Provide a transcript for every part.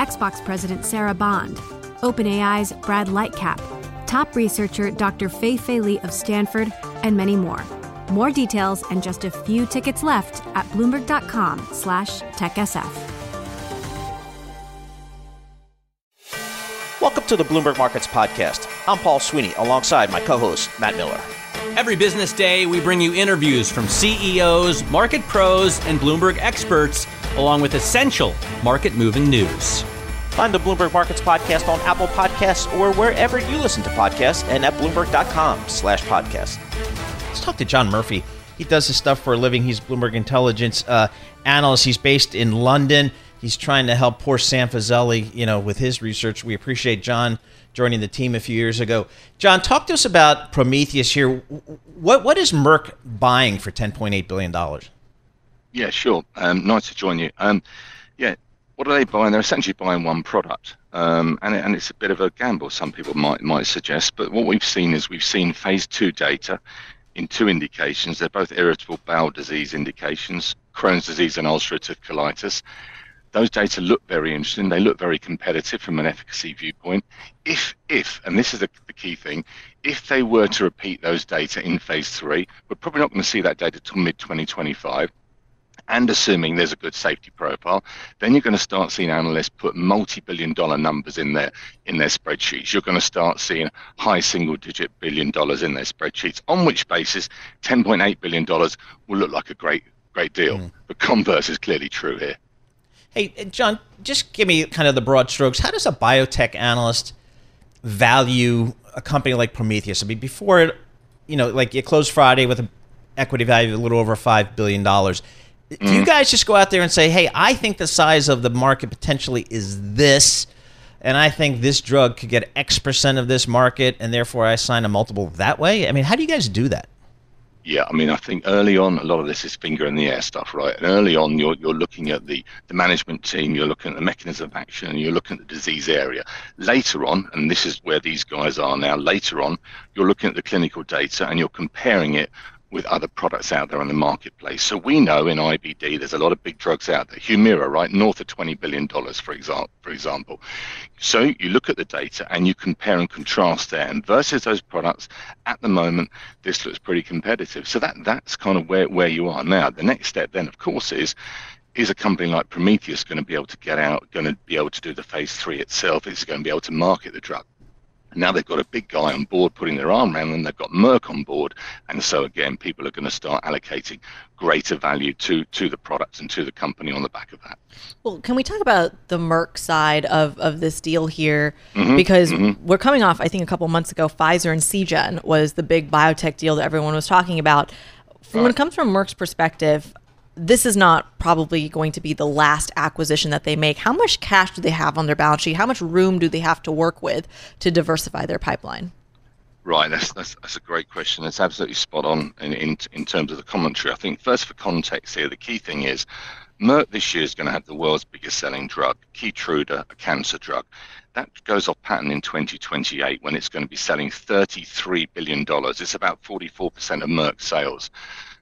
Xbox President Sarah Bond, OpenAI's Brad Lightcap, top researcher Dr. Fei Fei Li of Stanford, and many more. More details and just a few tickets left at bloomberg.com slash techsf. Welcome to the Bloomberg Markets Podcast. I'm Paul Sweeney alongside my co-host, Matt Miller. Every business day, we bring you interviews from CEOs, market pros, and Bloomberg experts, along with essential market moving news. Find the Bloomberg Markets Podcast on Apple Podcasts or wherever you listen to podcasts and at Bloomberg.com slash podcast. Let's talk to John Murphy. He does this stuff for a living. He's Bloomberg Intelligence uh, analyst. He's based in London. He's trying to help poor Sam Fazeli, you know, with his research. We appreciate John joining the team a few years ago. John, talk to us about Prometheus here. What what is Merck buying for ten point eight billion dollars? Yeah, sure. Um, nice to join you. Um, yeah, what are they buying? They're essentially buying one product, um, and, and it's a bit of a gamble. Some people might might suggest, but what we've seen is we've seen phase two data in two indications. They're both irritable bowel disease indications, Crohn's disease and ulcerative colitis those data look very interesting. They look very competitive from an efficacy viewpoint. If, if, and this is the, the key thing, if they were to repeat those data in phase three, we're probably not going to see that data till mid 2025. And assuming there's a good safety profile, then you're going to start seeing analysts put multi-billion dollar numbers in their in their spreadsheets. You're going to start seeing high single-digit billion dollars in their spreadsheets. On which basis, 10.8 billion dollars will look like a great great deal. Mm. The converse is clearly true here. Hey, John, just give me kind of the broad strokes. How does a biotech analyst value a company like Prometheus? I mean, before it, you know, like you closed Friday with an equity value of a little over $5 billion. Mm. Do you mm. guys just go out there and say, hey, I think the size of the market potentially is this, and I think this drug could get X percent of this market, and therefore I assign a multiple that way? I mean, how do you guys do that? Yeah, I mean, I think early on, a lot of this is finger in the air stuff, right? And early on, you're you're looking at the the management team, you're looking at the mechanism of action, and you're looking at the disease area. Later on, and this is where these guys are now. Later on, you're looking at the clinical data and you're comparing it with other products out there on the marketplace. So we know in IBD there's a lot of big drugs out there. Humira, right, north of $20 billion, for example. For example. So you look at the data and you compare and contrast there. And versus those products, at the moment, this looks pretty competitive. So that that's kind of where, where you are now. The next step then, of course, is is a company like Prometheus going to be able to get out, going to be able to do the phase three itself? Is it going to be able to market the drug? Now they've got a big guy on board putting their arm around them. They've got Merck on board, and so again, people are going to start allocating greater value to to the products and to the company on the back of that. Well, can we talk about the Merck side of of this deal here? Mm-hmm, because mm-hmm. we're coming off, I think, a couple months ago, Pfizer and Seagen was the big biotech deal that everyone was talking about. Right. When it comes from Merck's perspective, this is not probably going to be the last acquisition that they make. How much cash do they have on their balance sheet? How much room do they have to work with to diversify their pipeline? Right, that's, that's, that's a great question. It's absolutely spot on in, in, in terms of the commentary. I think, first, for context here, the key thing is Merck this year is going to have the world's biggest selling drug, Keytruda, a cancer drug. That goes off patent in 2028 when it's going to be selling $33 billion. It's about 44% of Merck's sales.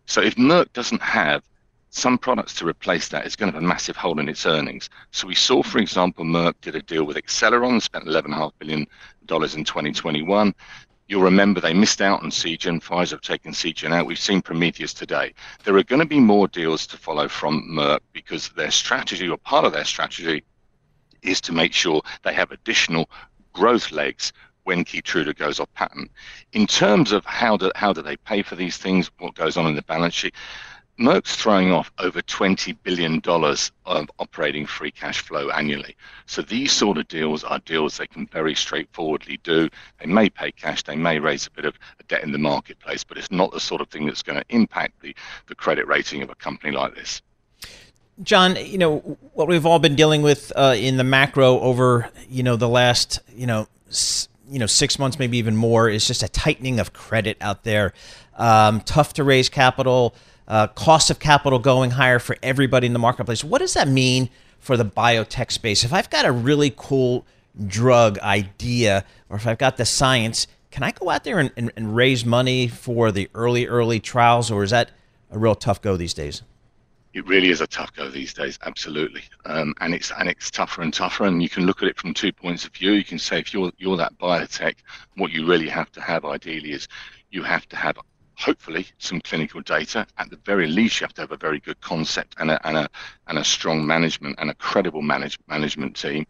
So if Merck doesn't have some products to replace that is going to have a massive hole in its earnings. So we saw, for example, Merck did a deal with Acceleron, spent $11.5 billion in 2021. You'll remember they missed out on Seagen. Pfizer have taken Seagen out. We've seen Prometheus today. There are going to be more deals to follow from Merck because their strategy, or part of their strategy, is to make sure they have additional growth legs when Keytruda goes off patent. In terms of how do how do they pay for these things, what goes on in the balance sheet, Merck's throwing off over $20 billion of operating free cash flow annually. So these sort of deals are deals they can very straightforwardly do. They may pay cash, they may raise a bit of debt in the marketplace, but it's not the sort of thing that's going to impact the, the credit rating of a company like this. John, you know what we've all been dealing with uh, in the macro over you know the last you know s- you know six months, maybe even more, is just a tightening of credit out there. Um, tough to raise capital, cost of capital going higher for everybody in the marketplace. What does that mean for the biotech space? If I've got a really cool drug idea, or if I've got the science, can I go out there and, and, and raise money for the early early trials, or is that a real tough go these days? it really is a tough go these days, absolutely. Um, and it's and it's tougher and tougher. And you can look at it from two points of view. You can say if you're you're that biotech, what you really have to have ideally is you have to have hopefully some clinical data. At the very least, you have to have a very good concept and a and a and a strong management and a credible manage, management team.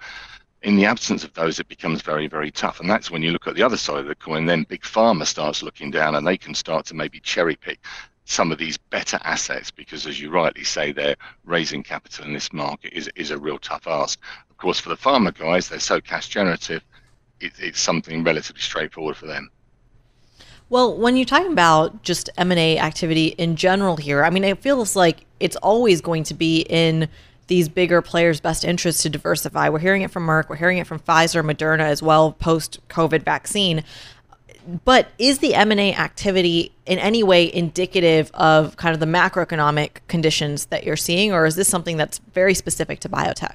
In the absence of those, it becomes very, very tough. And that's when you look at the other side of the coin, then big pharma starts looking down and they can start to maybe cherry pick some of these better assets because, as you rightly say, they're raising capital in this market is, is a real tough ask. Of course, for the pharma guys, they're so cash generative, it, it's something relatively straightforward for them. Well, when you're talking about just M&A activity in general here, I mean, it feels like it's always going to be in these bigger players' best interest to diversify. We're hearing it from Merck, we're hearing it from Pfizer, Moderna as well, post COVID vaccine but is the M&A activity in any way indicative of kind of the macroeconomic conditions that you're seeing or is this something that's very specific to biotech?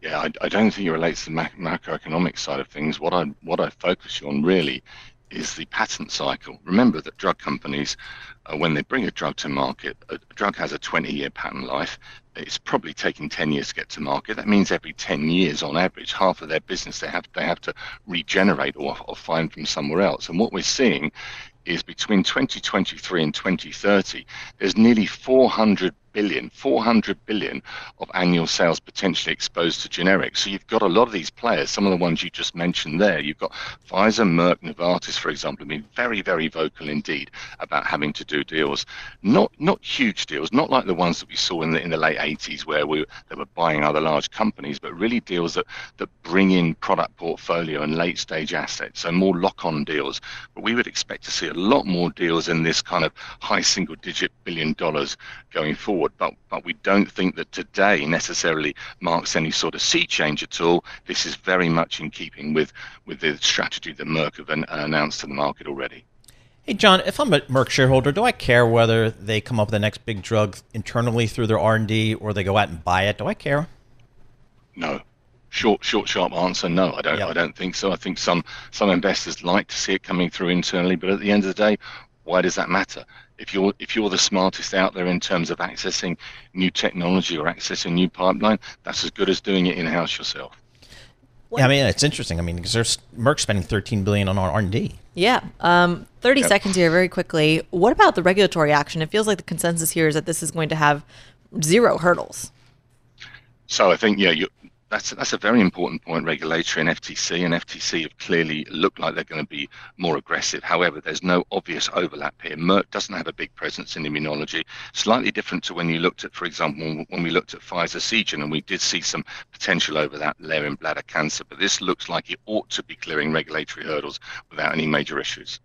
Yeah, I, I don't think it relates to the macroeconomic side of things. What I what I focus on really is the patent cycle. Remember that drug companies, uh, when they bring a drug to market, a, drug has a 20-year patent life. It's probably taking 10 years to get to market. That means every 10 years, on average, half of their business they have they have to regenerate or, or find from somewhere else. And what we're seeing is between 2023 and 2030, there's nearly 400 billion, 400 billion of annual sales potentially exposed to generics. So you've got a lot of these players, some of the ones you just mentioned there. You've got Pfizer, Merck, Novartis, for example, have been very, very vocal indeed about having to do deals. Not not huge deals, not like the ones that we saw in the in the late 80s where we they were buying other large companies, but really deals that that bring in product portfolio and late stage assets. So more lock-on deals. But we would expect to see a lot more deals in this kind of high single digit billion dollars going forward forward. But but we don't think that today necessarily marks any sort of sea change at all. This is very much in keeping with with the strategy that Merck have an, announced to the market already. Hey John, if I'm a Merck shareholder, do I care whether they come up with the next big drug internally through their R and D or they go out and buy it? Do I care? No, short short sharp answer no i don't yep. i don't think so i think some some investors like to see it coming through internally but at the end of the day why does that matter if you're if you're the smartest out there in terms of accessing new technology or accessing new pipeline, that's as good as doing it in house yourself. Yeah, I mean it's interesting. I mean, because there's Merck spending 13 billion on R and D. Yeah. Um, 30 yep. seconds here, very quickly. What about the regulatory action? It feels like the consensus here is that this is going to have zero hurdles. So I think yeah, you, that's that's a very important point. Regulatory and FTC and FTC have clearly looked like they're going to be more aggressive. However, there's no obvious overlap here. Merck doesn't have a big presence in immunology. Slightly different to when you looked at, for example, when we looked at Pfizer Seagen, and we did see some potential over that there in bladder cancer. But this looks like it ought to be clearing regulatory hurdles without any major issues.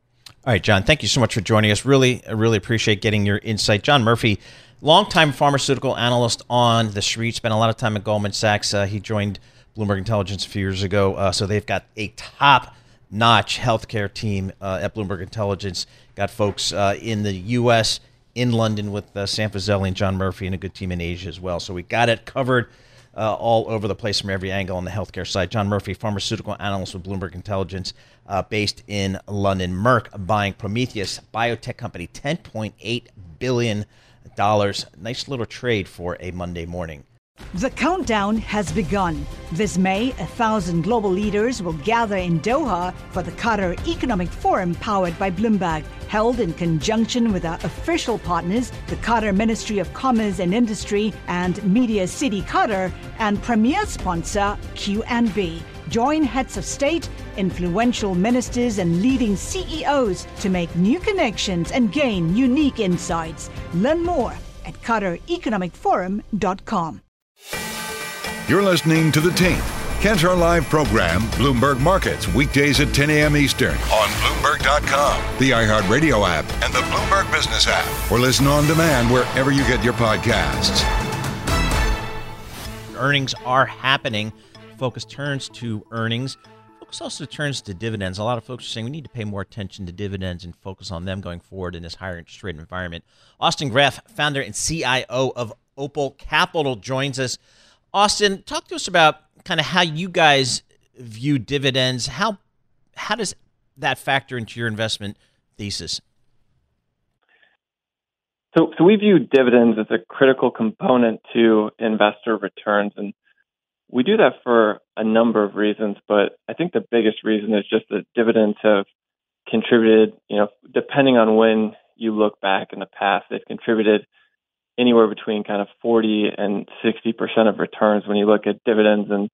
All right, John. Thank you so much for joining us. Really, really appreciate getting your insight, John Murphy longtime pharmaceutical analyst on the street. Spent a lot of time at Goldman Sachs. Uh, he joined Bloomberg Intelligence a few years ago. Uh, so they've got a top notch healthcare team uh, at Bloomberg Intelligence. Got folks uh, in the U.S., in London with uh, Sam Fazeli and John Murphy, and a good team in Asia as well. So we got it covered. Uh, all over the place from every angle on the healthcare side. John Murphy, pharmaceutical analyst with Bloomberg Intelligence, based in London. Merck buying Prometheus biotech company, ten point eight billion dollars. Nice little trade for a Monday morning. The countdown has begun. This May, a thousand global leaders will gather in Doha for the Qatar Economic Forum powered by Bloomberg, held in conjunction with our official partners, the Qatar Ministry of Commerce and Industry and Media City Qatar, and premier sponsor QNB. Join heads of state, influential ministers, and leading CEOs to make new connections and gain unique insights. Learn more at QatarEconomicForum.com. You're listening to The Tape. Catch our live program, Bloomberg Markets, weekdays at 10 a.m. Eastern on Bloomberg.com, the iHeartRadio app, and the Bloomberg Business app, or listen on demand wherever you get your podcasts. earnings are happening. Focus turns to earnings. Focus also turns to dividends. A lot of folks are saying we need to pay more attention to dividends and focus on them going forward in this higher interest rate environment. Austin Graff, founder and CIO of Opal Capital, joins us. Austin, talk to us about kind of how you guys view dividends. How how does that factor into your investment thesis? So, so we view dividends as a critical component to investor returns, and we do that for a number of reasons. But I think the biggest reason is just that dividends have contributed. You know, depending on when you look back in the past, they've contributed anywhere between kind of 40 and 60 percent of returns when you look at dividends and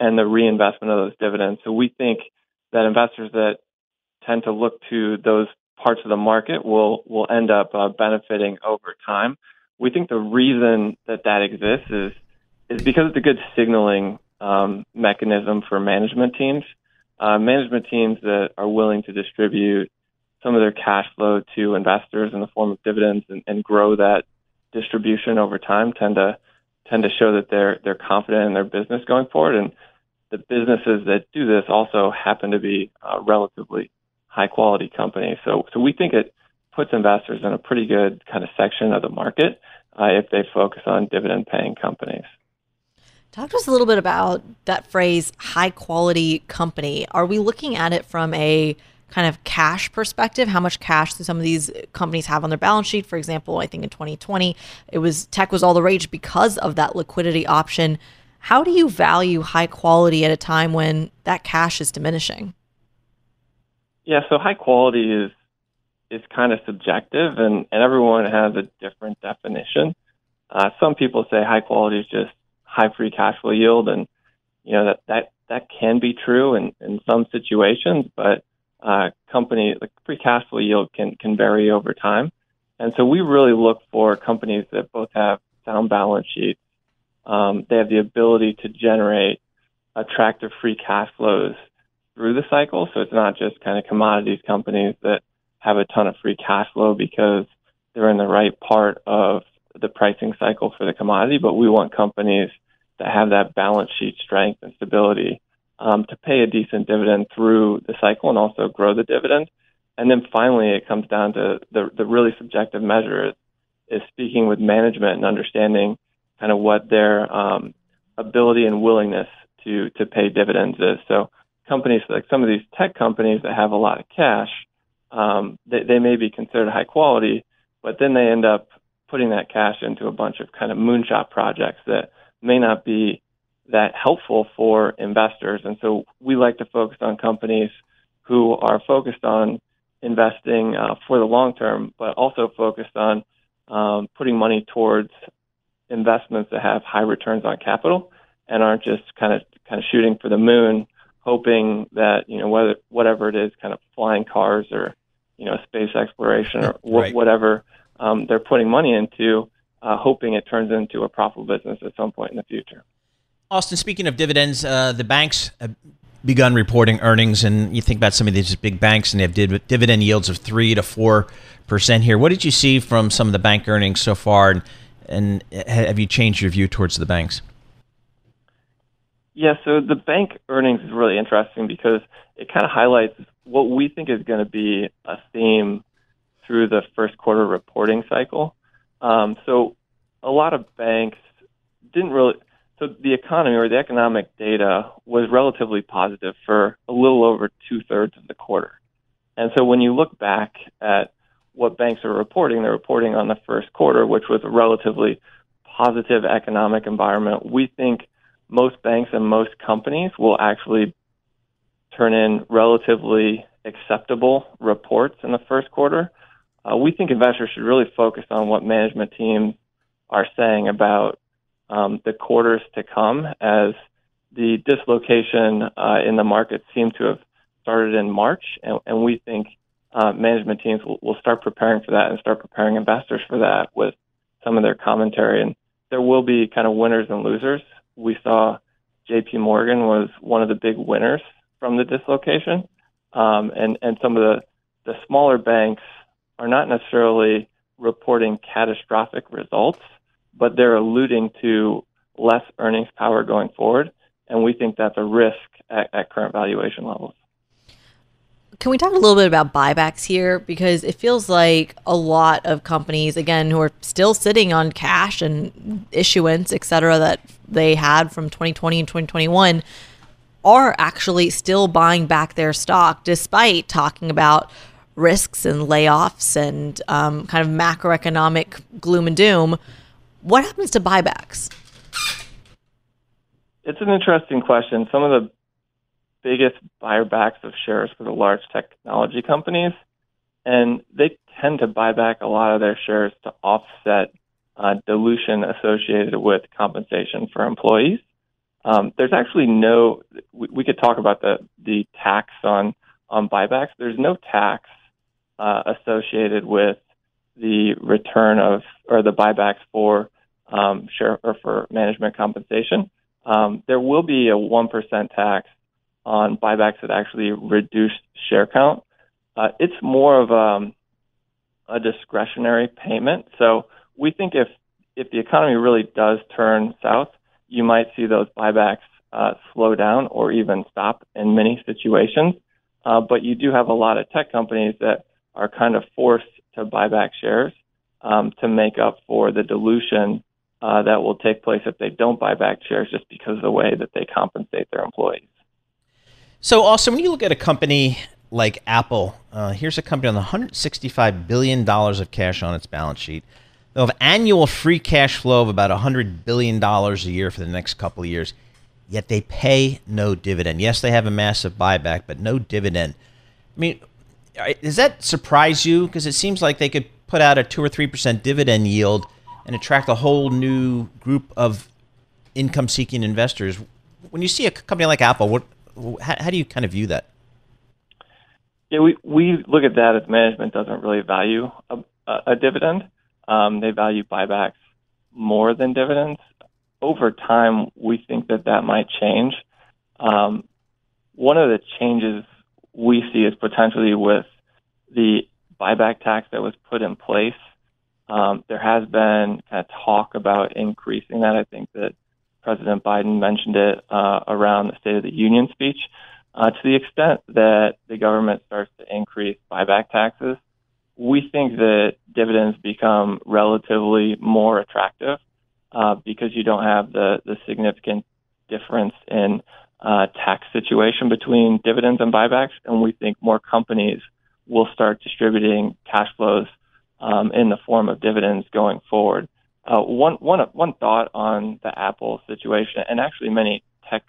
and the reinvestment of those dividends. So we think that investors that tend to look to those parts of the market will will end up uh, benefiting over time. We think the reason that that exists is is because it's a good signaling um, mechanism for management teams. Uh, management teams that are willing to distribute some of their cash flow to investors in the form of dividends and, and grow that distribution over time tend to tend to show that they're they're confident in their business going forward. And the businesses that do this also happen to be uh, relatively high quality companies. So so we think it puts investors in a pretty good kind of section of the market uh, if they focus on dividend paying companies. Talk to us a little bit about that phrase high quality company. Are we looking at it from a kind of cash perspective, how much cash do some of these companies have on their balance sheet? For example, I think in 2020, it was tech was all the rage because of that liquidity option. How do you value high quality at a time when that cash is diminishing? Yeah, so high quality is is kind of subjective, and, and everyone has a different definition. Uh, some people say high quality is just high free cash flow yield, and you know that that that can be true in, in some situations, but uh, company like free cash flow yield can can vary over time, and so we really look for companies that both have sound balance sheets, um, they have the ability to generate attractive free cash flows through the cycle. So it's not just kind of commodities companies that have a ton of free cash flow because they're in the right part of the pricing cycle for the commodity, but we want companies that have that balance sheet strength and stability um, to pay a decent dividend through the cycle and also grow the dividend. And then finally, it comes down to the, the really subjective measure is, speaking with management and understanding kind of what their um, ability and willingness to to pay dividends is. So companies like some of these tech companies that have a lot of cash, um, they, they may be considered high quality, but then they end up putting that cash into a bunch of kind of moonshot projects that may not be that helpful for investors. And so we like to focus on companies who are focused on investing uh, for the long term, but also focused on um, putting money towards investments that have high returns on capital and aren't just kind of kind of shooting for the moon, hoping that you know whether whatever it is, kind of flying cars or you know space exploration or right. whatever um, they're putting money into, uh, hoping it turns into a profitable business at some point in the future. Austin, speaking of dividends, uh, the banks have begun reporting earnings, and you think about some of these big banks, and they have div- dividend yields of three to four percent here. What did you see from some of the bank earnings so far, and, and have you changed your view towards the banks? Yeah, so the bank earnings is really interesting because it kind of highlights what we think is going to be a theme through the first quarter reporting cycle. Um, so a lot of banks didn't really. So the economy or the economic data was relatively positive for a little over two thirds of the quarter. And so when you look back at what banks are reporting, they're reporting on the first quarter, which was a relatively positive economic environment. We think most banks and most companies will actually turn in relatively acceptable reports in the first quarter. Uh, we think investors should really focus on what management teams are saying about um, the quarters to come as the dislocation uh, in the market seemed to have started in March, and, and we think uh, management teams will, will start preparing for that and start preparing investors for that with some of their commentary. And there will be kind of winners and losers. We saw J.P. Morgan was one of the big winners from the dislocation, um, and and some of the the smaller banks are not necessarily reporting catastrophic results, but they're alluding to less earnings power going forward, and we think that's a risk at, at current valuation levels. Can we talk a little bit about buybacks here? Because it feels like a lot of companies, again, who are still sitting on cash and issuance, et cetera, that they had from 2020 and 2021 are actually still buying back their stock despite talking about risks and layoffs and um, kind of macroeconomic gloom and doom. What happens to buybacks? It's an interesting question. Some of the biggest buybacks of shares for the large technology companies, and they tend to buy back a lot of their shares to offset uh, dilution associated with compensation for employees. Um, there's actually no. We, we, could talk about the the tax on on buybacks. There's no tax uh, associated with the return of or the buybacks for um, share or for management compensation. Um, there will be a one percent tax on buybacks that actually reduce share count. Uh, it's more of um, a discretionary payment. So we think if if the economy really does turn south, you might see those buybacks uh, slow down or even stop in many situations. Uh, but you do have a lot of tech companies that are kind of forced to buy back shares um, to make up for the dilution uh, that will take place if they don't buy back shares just because of the way that they compensate their employees. So, also, when you look at a company like Apple, uh, here's a company on $165 billion of cash on its balance sheet. They'll have annual free cash flow of about $100 billion a year for the next couple of years, yet they pay no dividend. Yes, they have a massive buyback, but no dividend. I mean, does that surprise you? Because it seems like they could put out a 2 or 3% dividend yield and attract a whole new group of income seeking investors. When you see a company like Apple, what, how, how do you kind of view that? Yeah, we, we look at that as management doesn't really value a, a dividend. Um, they value buybacks more than dividends. Over time, we think that that might change. Um, one of the changes we see is potentially with the buyback tax that was put in place. Um, there has been kind of talk about increasing that. I think that President Biden mentioned it uh, around the State of the Union speech. Uh, to the extent that the government starts to increase buyback taxes, we think that dividends become relatively more attractive uh, because you don't have the, the significant difference in uh, tax situation between dividends and buybacks. And we think more companies will start distributing cash flows um, in the form of dividends going forward. Uh, one, one, one thought on the Apple situation, and actually many tech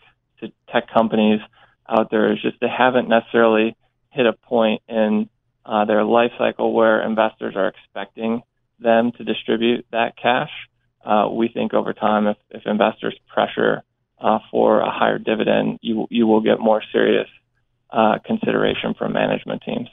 tech companies out there, is just they haven't necessarily hit a point in uh, their life cycle where investors are expecting them to distribute that cash. Uh, we think over time, if, if investors pressure uh, for a higher dividend, you you will get more serious uh, consideration from management teams.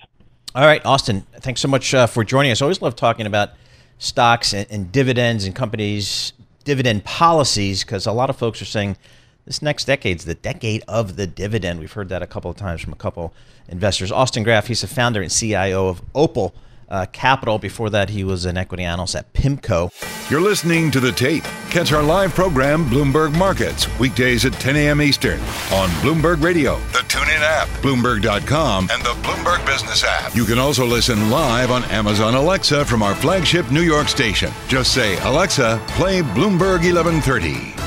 All right, Austin, thanks so much uh, for joining us. I always love talking about stocks and, and dividends and companies' dividend policies because a lot of folks are saying this next decade's the decade of the dividend. We've heard that a couple of times from a couple investors. Austin Graff, he's the founder and CIO of Opal uh, Capital. Before that, he was an equity analyst at PIMCO. You're listening to The Tape. Catch our live program, Bloomberg Markets, weekdays at 10 a.m. Eastern on Bloomberg Radio, the TuneIn app, Bloomberg.com, and the Bloomberg Business app. You can also listen live on Amazon Alexa from our flagship New York station. Just say, Alexa, play Bloomberg 1130.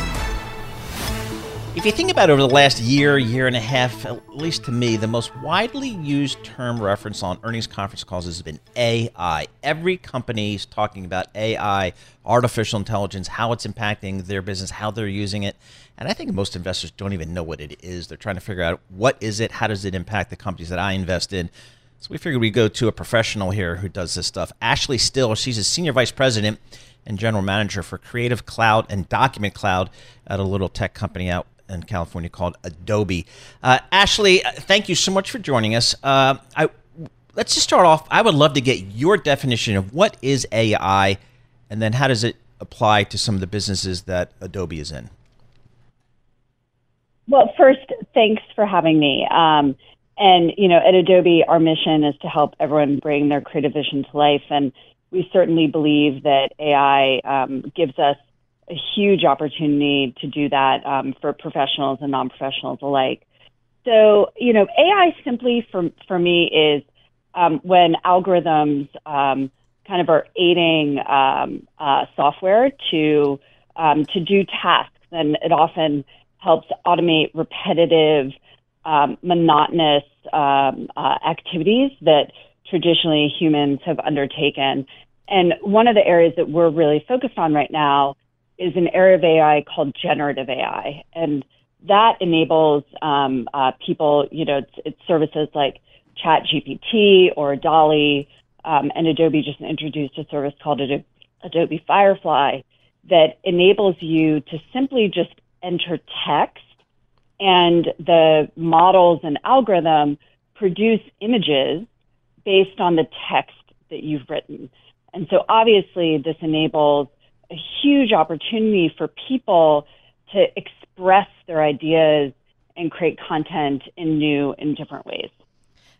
If you think about over the last year, year and a half, at least to me, the most widely used term reference on earnings conference calls has been AI. Every company is talking about AI, artificial intelligence, how it's impacting their business, how they're using it. And I think most investors don't even know what it is. They're trying to figure out what is it, how does it impact the companies that I invest in. So we figured we'd go to a professional here who does this stuff. Ashley Still, she's a senior vice president and general manager for Creative Cloud and Document Cloud at a little tech company out in California called Adobe. Uh, Ashley, uh, thank you so much for joining us. Uh, I, let's just start off. I would love to get your definition of what is AI, and then how does it apply to some of the businesses that Adobe is in. Well, first, thanks for having me. Um, and you know, at Adobe, our mission is to help everyone bring their creative vision to life, and we certainly believe that AI um, gives us a huge opportunity to do that um, for professionals and non-professionals alike. So, you know, AI simply for for me is um, when algorithms um, kind of are aiding um, uh, software to um, to do tasks, and it often helps automate repetitive, um, monotonous uh, activities that traditionally humans have undertaken. And one of the areas that we're really focused on right now is an area of AI called generative AI, and that enables um, uh, people, you know, it's, it's services like ChatGPT or DALL-E, um, and Adobe just introduced a service called Adobe, Adobe Firefly that enables you to simply just enter text and the models and algorithm produce images based on the text that you've written. And so obviously this enables a huge opportunity for people to express their ideas and create content in new and different ways.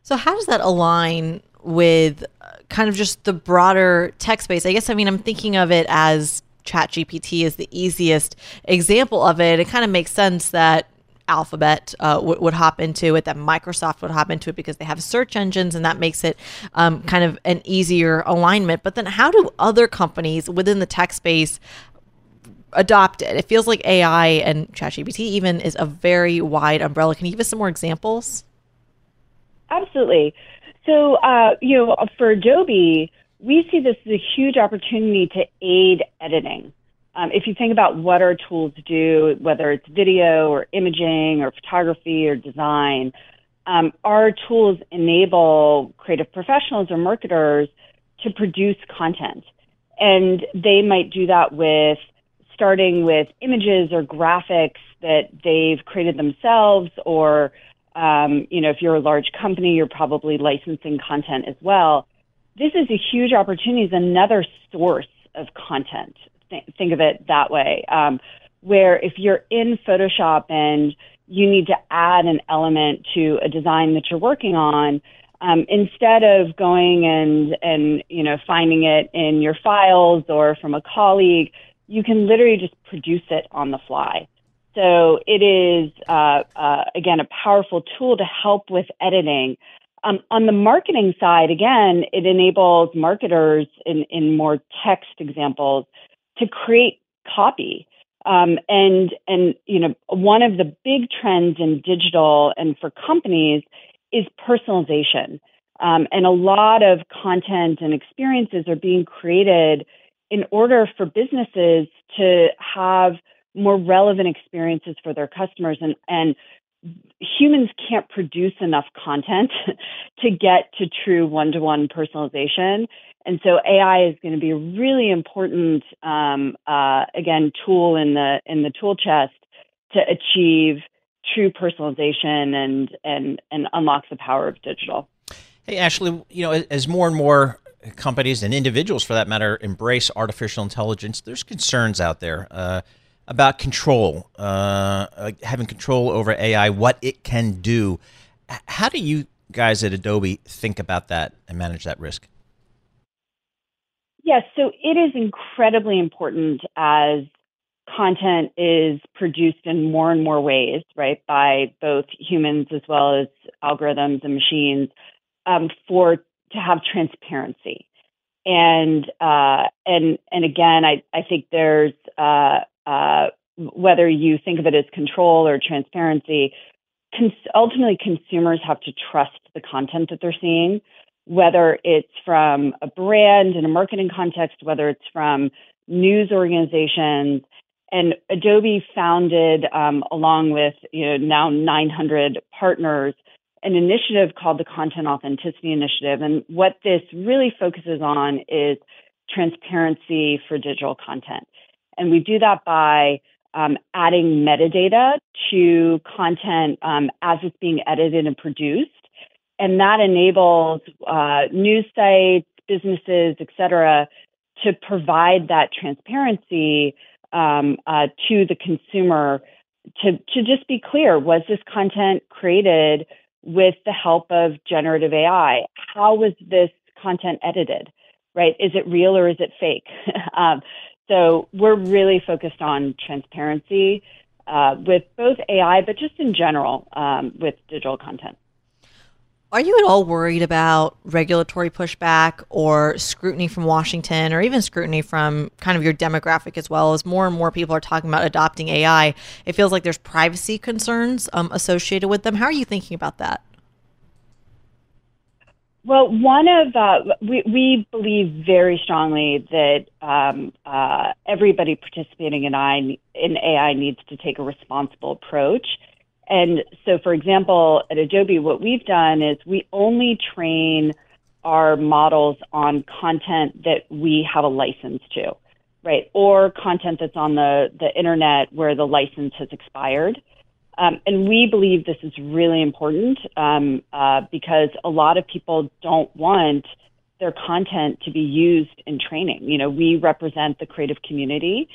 So how does that align with uh, kind of just the broader tech space? I guess I mean I'm thinking of it as ChatGPT is the easiest example of it. It kind of makes sense that Alphabet uh, w- would hop into it, that Microsoft would hop into it because they have search engines, and that makes it um, kind of an easier alignment. But then, how do other companies within the tech space adopt it? It feels like AI and ChatGPT even is a very wide umbrella. Can you give us some more examples? Absolutely. So, uh, you know, for Adobe, we see this as a huge opportunity to aid editing. Um, if you think about what our tools do, whether it's video or imaging or photography or design, um, our tools enable creative professionals or marketers to produce content. And they might do that with starting with images or graphics that they've created themselves or um, you know, if you're a large company, you're probably licensing content as well. This is a huge opportunity, is another source of content. Th- think of it that way. Um, where if you're in Photoshop and you need to add an element to a design that you're working on, um, instead of going and and you know finding it in your files or from a colleague, you can literally just produce it on the fly. So it is, uh, uh, again, a powerful tool to help with editing. Um, on the marketing side, again, it enables marketers in, in more text examples to create copy. Um, and and you know one of the big trends in digital and for companies is personalization. Um, and a lot of content and experiences are being created in order for businesses to have more relevant experiences for their customers and and humans can't produce enough content to get to true one-to-one personalization and so ai is going to be a really important um, uh, again tool in the in the tool chest to achieve true personalization and and and unlock the power of digital hey ashley you know as more and more companies and individuals for that matter embrace artificial intelligence there's concerns out there uh, about control, uh, having control over AI, what it can do. How do you guys at Adobe think about that and manage that risk? Yes, so it is incredibly important as content is produced in more and more ways, right, by both humans as well as algorithms and machines, um, for to have transparency. And uh, and and again, I, I think there's uh, uh, whether you think of it as control or transparency, cons- ultimately consumers have to trust the content that they're seeing, whether it's from a brand in a marketing context, whether it's from news organizations. And Adobe founded, um, along with you know now 900 partners, an initiative called the Content Authenticity Initiative. And what this really focuses on is transparency for digital content. And we do that by um, adding metadata to content um, as it's being edited and produced. And that enables uh, news sites, businesses, et cetera, to provide that transparency um, uh, to the consumer to, to just be clear was this content created with the help of generative AI? How was this content edited? Right? Is it real or is it fake? um, So we're really focused on transparency uh, with both AI, but just in general um, with digital content. Are you at all worried about regulatory pushback or scrutiny from Washington or even scrutiny from kind of your demographic as well? As more and more people are talking about adopting AI, it feels like there's privacy concerns um, associated with them. How are you thinking about that? Well, one of uh, we we believe very strongly that um, uh, everybody participating in AI in AI needs to take a responsible approach. And so, for example, at Adobe, what we've done is we only train our models on content that we have a license to, right? Or content that's on the, the internet where the license has expired. Um, and we believe this is really important um, uh, because a lot of people don't want their content to be used in training. You know, we represent the creative community,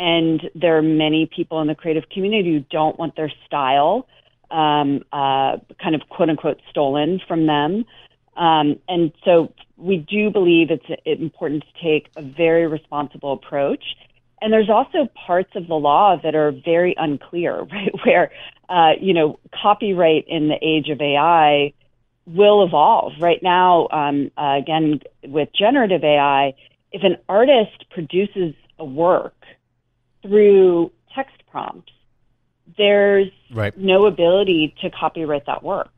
and there are many people in the creative community who don't want their style um, uh, kind of quote unquote stolen from them. Um, and so we do believe it's important to take a very responsible approach. And there's also parts of the law that are very unclear, right? Where, uh, you know, copyright in the age of AI will evolve. Right now, um, uh, again, with generative AI, if an artist produces a work through text prompts, there's right. no ability to copyright that work.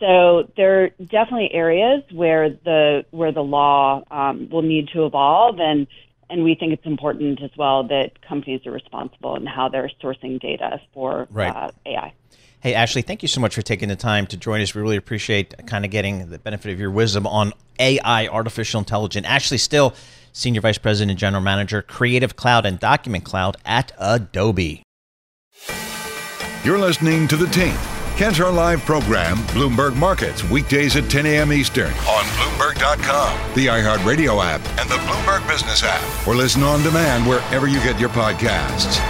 So there are definitely areas where the where the law um, will need to evolve, and and we think it's important as well that companies are responsible in how they're sourcing data for right. uh, AI. Hey, Ashley, thank you so much for taking the time to join us. We really appreciate kind of getting the benefit of your wisdom on AI, artificial intelligence. Ashley Still, Senior Vice President and General Manager, Creative Cloud and Document Cloud at Adobe. You're listening to The Tape. Catch our live program, Bloomberg Markets, weekdays at 10 a.m. Eastern on Bloomberg.com, the iHeartRadio app, and the Bloomberg Business app, or listen on demand wherever you get your podcasts.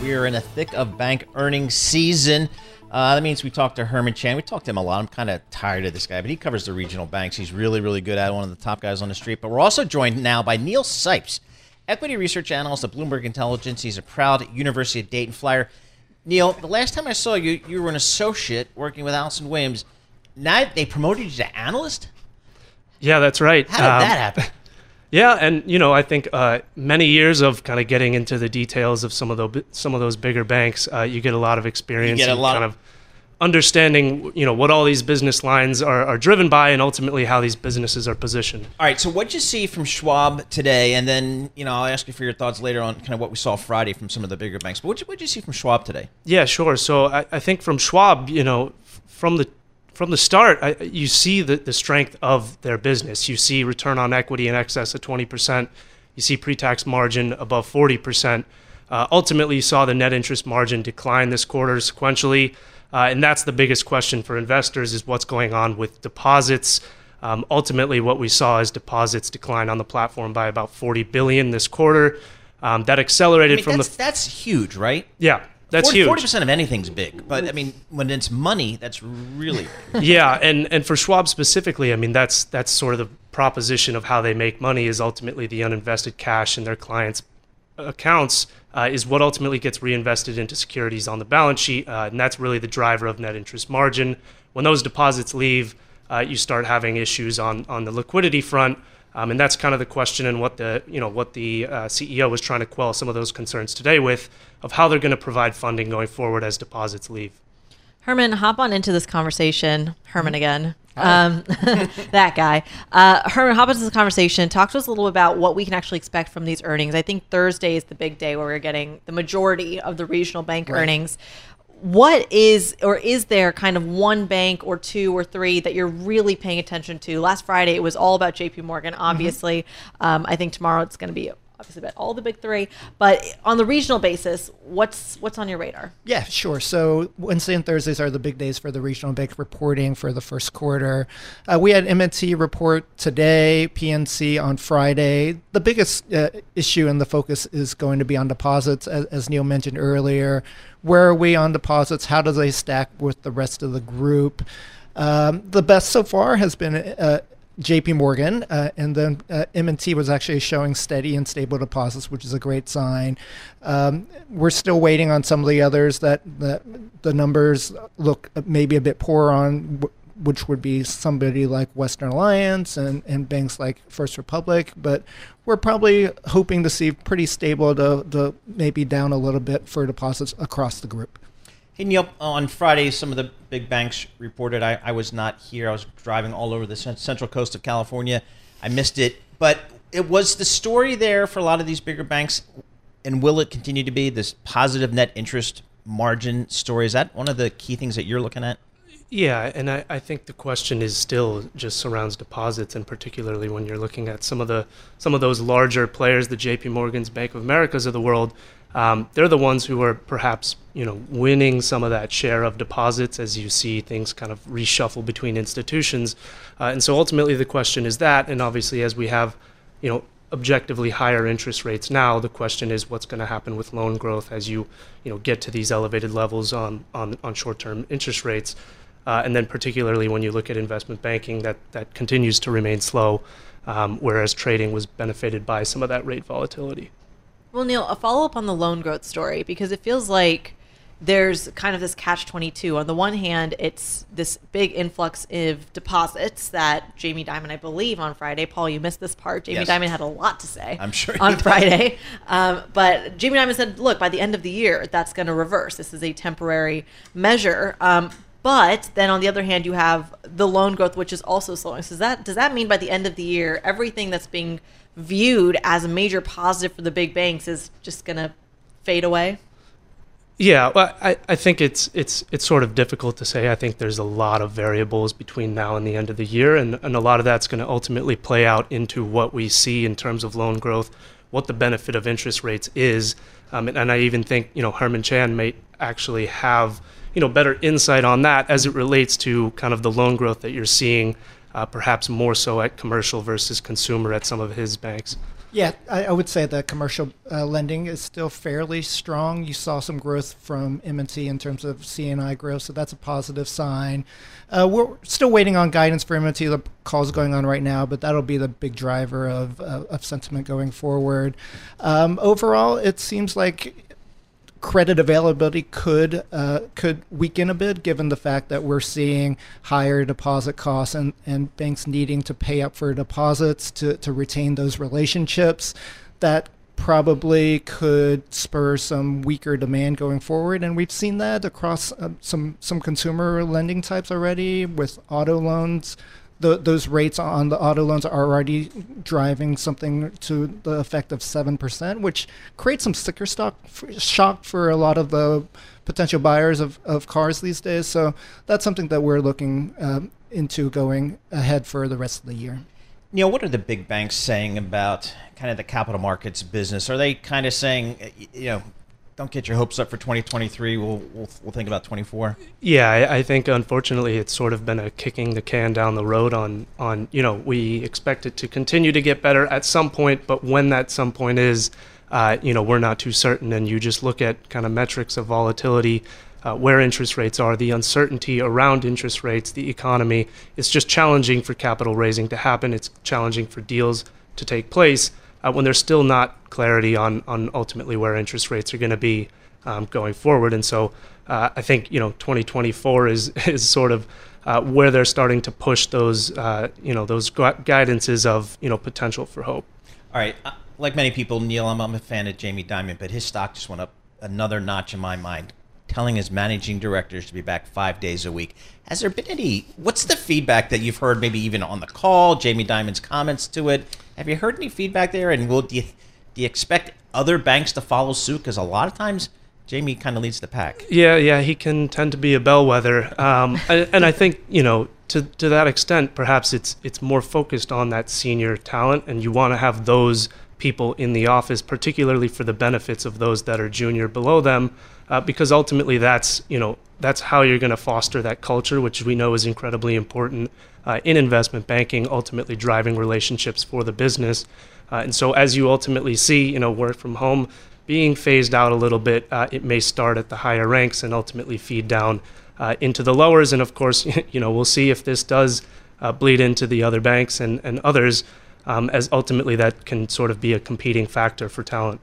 We are in a thick of bank earnings season. Uh, that means we talked to Herman Chan. We talked to him a lot. I'm kind of tired of this guy, but he covers the regional banks. He's really, really good at one of the top guys on the street. But we're also joined now by Neil Sipes, equity research analyst at Bloomberg Intelligence. He's a proud University of Dayton Flyer. Neil, the last time I saw you, you were an associate working with Allison Williams. Now they promoted you to analyst. Yeah, that's right. How did um, that happen? Yeah, and you know, I think uh, many years of kind of getting into the details of some of those some of those bigger banks, uh, you get a lot of experience. You get a lot kind of understanding you know what all these business lines are, are driven by and ultimately how these businesses are positioned. All right so what'd you see from schwab today? And then you know i'll ask you for your thoughts later on kind of what we saw friday from some of the bigger banks. But what'd you, what'd you see from schwab today? Yeah sure. So i, I think from schwab you know from the from the start I, you see the, the strength of their business you see return on equity in excess of 20% you see pre-tax margin above 40% uh, ultimately you saw the net interest margin decline this quarter sequentially uh, and that's the biggest question for investors is what's going on with deposits. Um, ultimately, what we saw is deposits decline on the platform by about 40 billion this quarter. Um, that accelerated I mean, from that's, the. That's huge, right? Yeah, that's 40, huge. Forty percent of anything's big, but I mean, when it's money, that's really. Big. yeah, and and for Schwab specifically, I mean, that's that's sort of the proposition of how they make money is ultimately the uninvested cash in their clients' accounts uh, is what ultimately gets reinvested into securities on the balance sheet, uh, and that's really the driver of net interest margin. When those deposits leave, uh, you start having issues on on the liquidity front, um, and that's kind of the question and what the you know what the uh, CEO was trying to quell some of those concerns today with of how they're going to provide funding going forward as deposits leave. Herman, hop on into this conversation. Herman again. Um, that guy. Uh, Herman, hop into this conversation. Talk to us a little bit about what we can actually expect from these earnings. I think Thursday is the big day where we're getting the majority of the regional bank right. earnings. What is, or is there kind of one bank or two or three that you're really paying attention to? Last Friday, it was all about JP Morgan, mm-hmm. obviously. Mm-hmm. Um, I think tomorrow it's going to be obviously about all the big three, but on the regional basis, what's what's on your radar? Yeah, sure. So Wednesday and Thursdays are the big days for the regional bank reporting for the first quarter. Uh, we had M&T report today, PNC on Friday. The biggest uh, issue and the focus is going to be on deposits, as, as Neil mentioned earlier. Where are we on deposits? How do they stack with the rest of the group? Um, the best so far has been uh, J.P. Morgan, uh, and then uh, M&T was actually showing steady and stable deposits, which is a great sign. Um, we're still waiting on some of the others that, that the numbers look maybe a bit poor on, which would be somebody like Western Alliance and, and banks like First Republic. But we're probably hoping to see pretty stable to, to maybe down a little bit for deposits across the group. Hey Neil, uh, on Friday, some of the big banks reported. I, I was not here. I was driving all over the central coast of California. I missed it, but it was the story there for a lot of these bigger banks. And will it continue to be this positive net interest margin story? Is that one of the key things that you're looking at? Yeah, and I, I think the question is still just surrounds deposits, and particularly when you're looking at some of the some of those larger players, the J.P. Morgans, Bank of Americas of the world um, they're the ones who are perhaps you know winning some of that share of deposits as you see things kind of reshuffle between institutions. Uh, and so ultimately the question is that and obviously as we have you know objectively higher interest rates now the question is what's going to happen with loan growth as you you know get to these elevated levels on on, on short-term interest rates. Uh, and then particularly when you look at investment banking that that continues to remain slow um, whereas trading was benefited by some of that rate volatility well, Neil, a follow up on the loan growth story because it feels like there's kind of this catch 22. On the one hand, it's this big influx of deposits that Jamie Dimon, I believe, on Friday. Paul, you missed this part. Jamie yes. Dimon had a lot to say. I'm sure on Friday, um, but Jamie Dimon said, "Look, by the end of the year, that's going to reverse. This is a temporary measure." Um, but then on the other hand, you have the loan growth, which is also slowing. So does that does that mean by the end of the year, everything that's being viewed as a major positive for the big banks is just going to fade away? Yeah, well, I, I think it's it's it's sort of difficult to say. I think there's a lot of variables between now and the end of the year, and, and a lot of that's going to ultimately play out into what we see in terms of loan growth, what the benefit of interest rates is, um, and, and I even think you know Herman Chan may actually have you know better insight on that as it relates to kind of the loan growth that you're seeing uh, perhaps more so at commercial versus consumer at some of his banks. Yeah, I, I would say that commercial uh, lending is still fairly strong. You saw some growth from M&T in terms of C&I growth, so that's a positive sign. Uh, we're still waiting on guidance for M&T. The call's going on right now, but that'll be the big driver of, uh, of sentiment going forward. Um, overall, it seems like credit availability could uh, could weaken a bit, given the fact that we're seeing higher deposit costs and, and banks needing to pay up for deposits to, to retain those relationships. That probably could spur some weaker demand going forward, and we've seen that across uh, some some consumer lending types already with auto loans the, those rates on the auto loans are already driving something to the effect of 7%, which creates some sticker stock shock for a lot of the potential buyers of, of cars these days. So that's something that we're looking um, into going ahead for the rest of the year. Neil, what are the big banks saying about kind of the capital markets business? Are they kind of saying, you know, don't get your hopes up for 2023. We'll we'll, we'll think about 24. Yeah, I, I, think unfortunately it's sort of been a kicking the can down the road on on you know we expect it to continue to get better at some point, but when that some point is, uh, you know we're not too certain. And you just look at kind of metrics of volatility. Uh, where interest rates are, the uncertainty around interest rates, the economy. It's just challenging for capital raising to happen. It's challenging for deals to take place uh, when there's still not clarity on, on ultimately where interest rates are going to be um, going forward. And so uh, I think you know 2024 is is sort of uh, where they're starting to push those uh, you know those gu- guidances of you know potential for hope. All right, uh, like many people, Neil, I'm, I'm a fan of Jamie Dimon, but his stock just went up another notch in my mind telling his managing directors to be back five days a week. Has there been any? What's the feedback that you've heard, maybe even on the call? Jamie Dimon's comments to it. Have you heard any feedback there? And will do you, do you expect other banks to follow suit? Because a lot of times Jamie kind of leads the pack. Yeah, yeah, he can tend to be a bellwether, um, and I think you know to to that extent, perhaps it's it's more focused on that senior talent, and you want to have those people in the office, particularly for the benefits of those that are junior below them, uh, because ultimately that's you know that's how you're going to foster that culture, which we know is incredibly important uh, in investment banking, ultimately driving relationships for the business. Uh, and so, as you ultimately see, you know, work from home being phased out a little bit, uh, it may start at the higher ranks and ultimately feed down uh, into the lowers. And of course, you know, we'll see if this does uh, bleed into the other banks and, and others, um, as ultimately that can sort of be a competing factor for talent.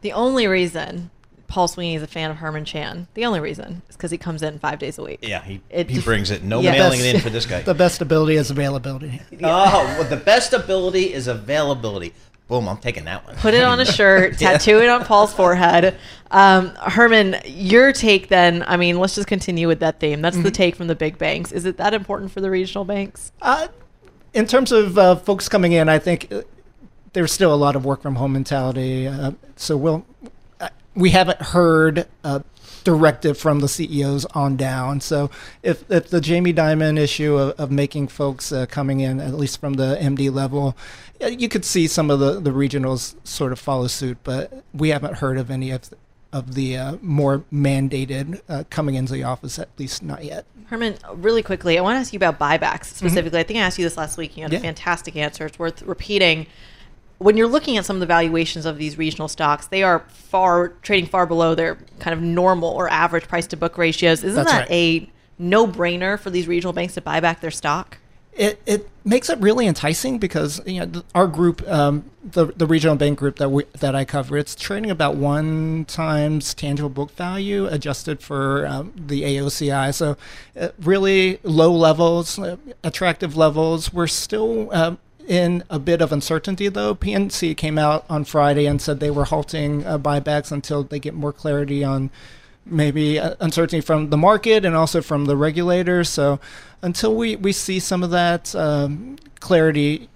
The only reason Paul Sweeney is a fan of Herman Chan, the only reason is because he comes in five days a week. Yeah, he, It he just- brings it. No Yeah. mailing Best- it in for this guy. The best ability is availability. Oh, well, the best ability is availability. Boom, I'm taking that one. Put it on a shirt, Yeah. tattoo it on Paul's forehead. Um, Herman, your take then, I mean, let's just continue with that theme. That's the Mhm. take from the big banks. Is it that important for the regional banks? Uh, in terms of uh, folks coming in, I think uh, there's still a lot of work from home mentality. Uh, so we'll we haven't heard a directive from the CEOs on down. So if if the Jamie Dimon issue of, of making folks uh, coming in at least from the MD level, uh, you could see some of the the regionals sort of follow suit, but we haven't heard of any of. The, of the uh, more mandated uh, coming into the office, at least not yet. Herman, really quickly, I want to ask you about buybacks specifically. I think I asked you this last week. You had Yeah. a fantastic answer. It's worth repeating. When you're looking at some of the valuations of these regional stocks, they are far trading far below their kind of normal or average price to book ratios. Isn't That's that right. a no brainer for these regional banks to buy back their stock? it, it makes it really enticing because you know th- our group, um, the the regional bank group that we that I cover, it's trading about one times tangible book value adjusted for um, the AOCI. So uh, really low levels, uh, attractive levels. We're still. Um, in a bit of uncertainty, though, PNC came out on Friday and said they were halting uh, buybacks until they get more clarity on maybe uh, uncertainty from the market and also from the regulators. So until we, we see some of that um, clarity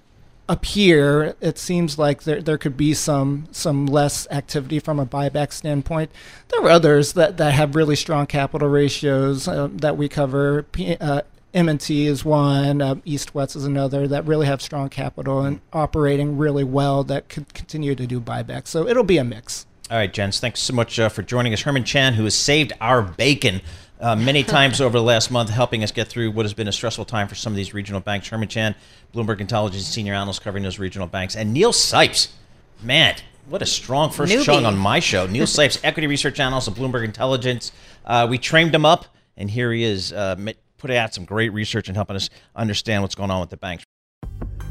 appear, it seems like there, there could be some some less activity from a buyback standpoint. There are others that, that have really strong capital ratios uh, that we cover. P, uh, M&T is one, uh, East West is another that really have strong capital and operating really well that could continue to do buybacks. So it'll be a mix. All right, gents, thanks so much uh, for joining us. Herman Chan, who has saved our bacon uh, many times over the last month, helping us get through what has been a stressful time for some of these regional banks. Herman Chan, Bloomberg Intelligence senior analyst covering those regional banks. And Neil Sipes, man, what a strong first Newbie. showing on my show. Neil Sipes, equity research analyst of Bloomberg Intelligence. Uh, we trained him up, and here he is, uh, putting out some great research and helping us understand what's going on with the banks.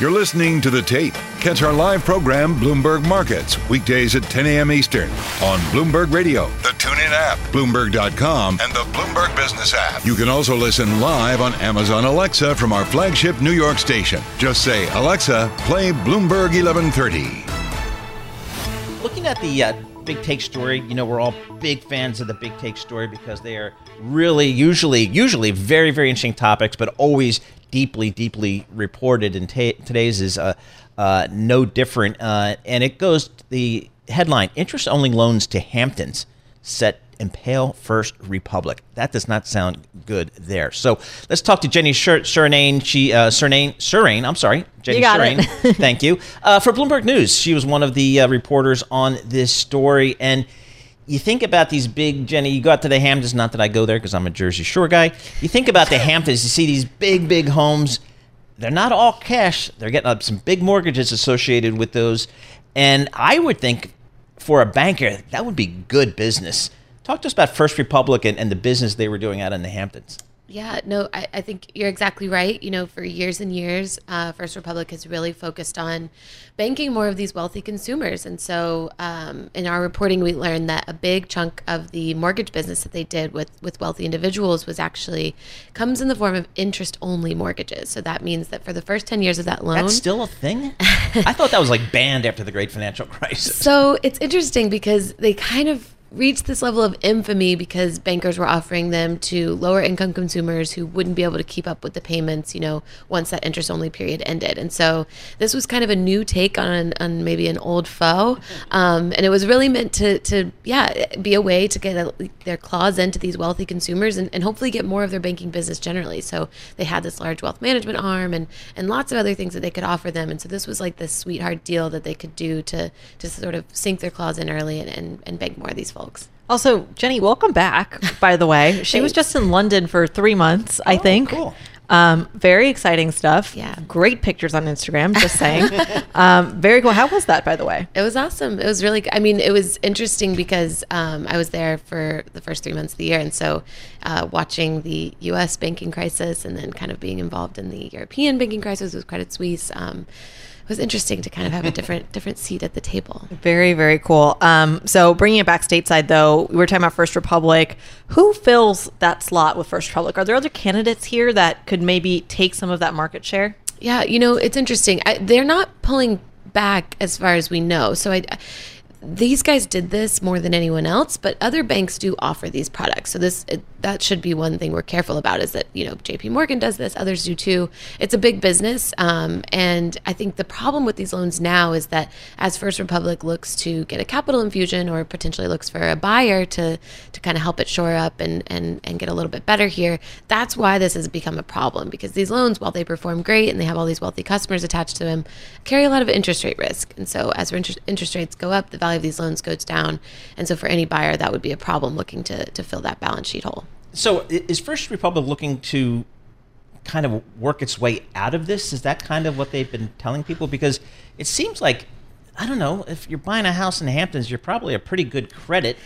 You're listening to The Tape. Catch our live program, Bloomberg Markets, weekdays at 10 a.m. Eastern on Bloomberg Radio, the TuneIn app, Bloomberg.com, and the Bloomberg Business app. You can also listen live on Amazon Alexa from our flagship New York station. Just say, Alexa, play Bloomberg 1130. looking at the uh, big take story you know we're all big fans of the big take story because they are really usually usually very very interesting topics but always deeply deeply reported and ta- today's is uh, uh, no different uh, and it goes the headline interest only loans to hamptons set impale first republic that does not sound good there so let's talk to jenny Sur- Surnane. she uh, Surnane, i'm sorry jenny You. Thank you. Uh, for Bloomberg News, she was one of the uh, reporters on this story. And you think about these big, Jenny, you go out to the Hamptons, not that I go there because I'm a Jersey Shore guy. You think about the Hamptons, you see these big, big homes. They're not all cash, they're getting up some big mortgages associated with those. And I would think for a banker, that would be good business. Talk to us about First Republic and, and the business they were doing out in the Hamptons. Yeah, no, I, I think you're exactly right. You know, for years and years, uh, First Republic has really focused on banking more of these wealthy consumers. And so um, in our reporting, we learned that a big chunk of the mortgage business that they did with, with wealthy individuals was actually comes in the form of interest only mortgages. So that means that for the first 10 years of that loan, That's still a thing? I thought that was like banned after the great financial crisis. so it's interesting because they kind of reached this level of infamy because bankers were offering them to lower income consumers who wouldn't be able to keep up with the payments, you know, once that interest only period ended. And so this was kind of a new take on, on maybe an old foe. Um, and it was really meant to, to, yeah, be a way to get a, their claws into these wealthy consumers and, and hopefully get more of their banking business generally. So they had this large wealth management arm and, and lots of other things that they could offer them. And so this was like this sweetheart deal that they could do to, to sort of sink their claws in early and, and, and bank more of these folks. Also, Jenny, welcome back, by the way. She was just in London for three months, I think. cool. Um, very exciting stuff. Yeah. Great pictures on Instagram, just saying. um, very cool. How was that, by the way? It was awesome. It was really, I mean, it was interesting because um, I was there for the first three months of the year. And so uh, watching the US banking crisis and then kind of being involved in the European banking crisis with Credit Suisse. It was interesting to kind of have a different different seat at the table. Very, very cool. Um, so bringing it back stateside, though, we were talking about First Republic. Who fills that slot with First Republic? Are there other candidates here that could maybe take some of that market share? Yeah, you know, it's interesting. I, they're not pulling back as far as we know. So I these guys did this more than anyone else, but other banks do offer these products. So this it, that should be one thing we're careful about is that you know J.P. Morgan does this, others do too. It's a big business, um, and I think the problem with these loans now is that as First Republic looks to get a capital infusion or potentially looks for a buyer to to kind of help it shore up and and and get a little bit better here, that's why this has become a problem because these loans, while they perform great and they have all these wealthy customers attached to them, carry a lot of interest rate risk, and so as interest interest rates go up, the value of these loans goes down, and so for any buyer, that would be a problem looking to to fill that balance sheet hole. So is First Republic looking to kind of work its way out of this? Is that kind of what they've been telling people? Because it seems like, I don't know, if you're buying a house in the Hamptons, you're probably a pretty good credit.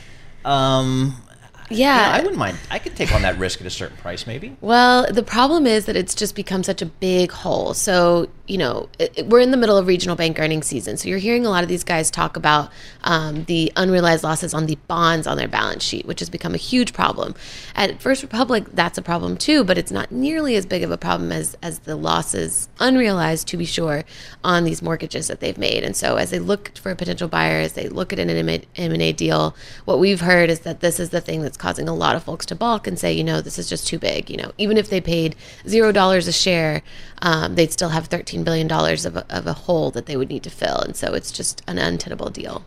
Um, Yeah. you know, I wouldn't mind. I could take on that risk at a certain price, maybe. Well, the problem is that it's just become such a big hole. So, you know, it, it- we're in the middle of regional bank earnings season. So you're hearing a lot of these guys talk about um, the unrealized losses on the bonds on their balance sheet, which has become a huge problem. At First Republic, that's a problem too, but it's not nearly as big of a problem as, as the losses, unrealized to be sure, on these mortgages that they've made. And so as they look for a potential buyer, as they look at an M&A deal, what we've heard is that this is the thing that's causing a lot of folks to balk and say, you know, this is just too big. You know, even if they paid zero dollars a share, um, they'd still have thirteen billion dollars of a, of a hole that they would need to fill, and so it's just an untenable deal.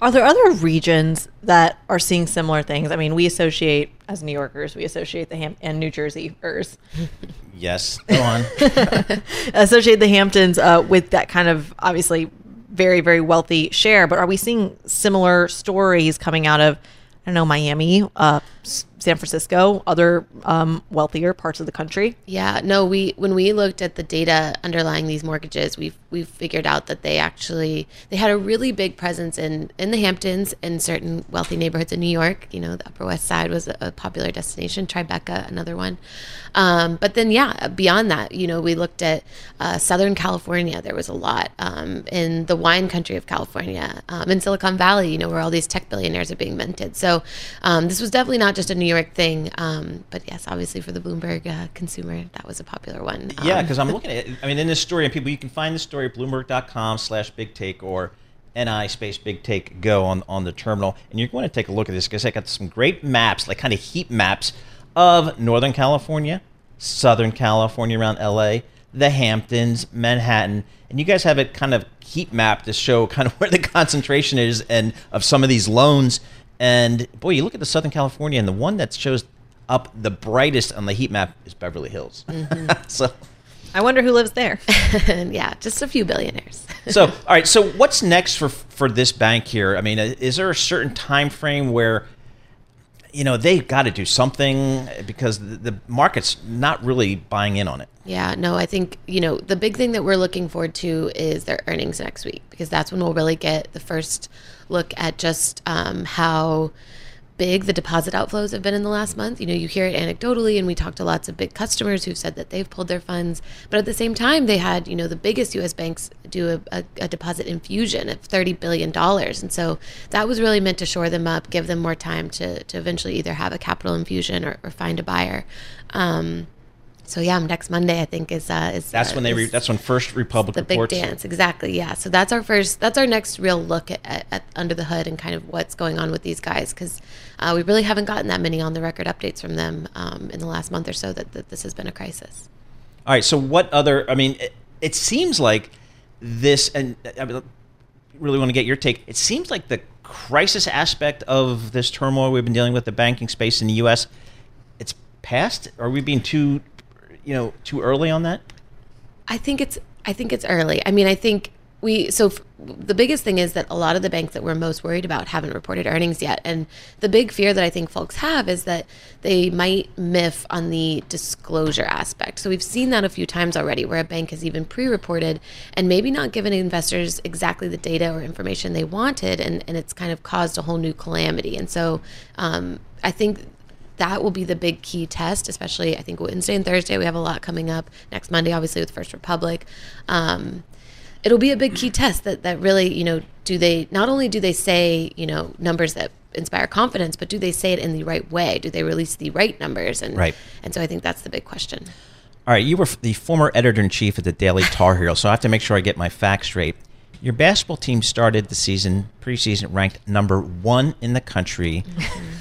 Are there other regions that are seeing similar things? I mean, we associate as New Yorkers, we associate the Ham and New Jerseyers Yes. Go on. associate the Hamptons uh, with that kind of obviously very very wealthy share. But are we seeing similar stories coming out of I don't know Miami, uh, San Francisco, other um, wealthier parts of the country? Yeah, no, we when we looked at the data underlying these mortgages, we we figured out that they actually they had a really big presence in in the Hamptons in certain wealthy neighborhoods in New York. You know, the Upper West Side was a, a popular destination, Tribeca, another one. Um, but then, yeah, beyond that, you know, we looked at uh, Southern California. There was a lot um, in the wine country of California, um, in Silicon Valley. You know, where all these tech billionaires are being minted. So um, this was definitely not just a New York thing. Um, but yes, obviously for the Bloomberg uh, consumer, that was a popular one. Yeah, Um, because I'm looking at. I mean, in this story, and people, you can find the story bloomberg.com slash big take or NI space big take go on, on the terminal. And you're going to take a look at this because I got some great maps, like kind of heat maps of Northern California, Southern California around LA, the Hamptons, Manhattan. And you guys have it kind of heat map to show kind of where the concentration is and of some of these loans. And boy, you look at the Southern California, and the one that shows up the brightest on the heat map is Beverly Hills. Mm-hmm. so, I wonder who lives there. yeah, just a few billionaires. so all right. So what's next for for this bank here? I mean, uh, is there a certain time frame where you know they've got to do something because the, the market's not really buying in on it? Yeah, no, I think, you know, the big thing that we're looking forward to is their earnings next week because that's when we'll really get the first look at just um, how big the deposit outflows have been in the last month. You know, you hear it anecdotally, and we talked to lots of big customers who've said that they've pulled their funds. But at the same time, they had, you know, the biggest US banks do a, a, a deposit infusion of $30 billion. And so that was really meant to shore them up, give them more time to, to eventually either have a capital infusion or, or find a buyer. Um, so yeah, next Monday I think is uh, is That's uh, when they. Re- is that's when First Republic the big dance exactly. Yeah, so that's our first. That's our next real look at, at, at under the hood and kind of what's going on with these guys because uh, we really haven't gotten that many on the record updates from them um, in the last month or so that, that this has been a crisis. All right. So what other? I mean, it, it seems like this, and I mean, really want to get your take. It seems like the crisis aspect of this turmoil we've been dealing with the banking space in the U.S. It's past. Are we being too, you know, too early on that? I think it's I think it's early. I mean, I think we so f- the biggest thing is that a lot of the banks that we're most worried about haven't reported earnings yet, and the big fear that I think folks have is that they might miff on the disclosure aspect. So we've seen that a few times already, where a bank has even pre-reported and maybe not given investors exactly the data or information they wanted, and and it's kind of caused a whole new calamity. And so um, I think that will be the big key test, especially I think Wednesday and Thursday. We have a lot coming up. Next Monday, obviously, with First Republic. Um, it'll be a big key test that, that really, you know, do they not only do they say, you know, numbers that inspire confidence, but do they say it in the right way? Do they release the right numbers? And Right. and so I think that's the big question. All right, you were the former editor in chief of the Daily Tar Heel, so I have to make sure I get my facts straight. Your basketball team started the season preseason ranked number one in the country,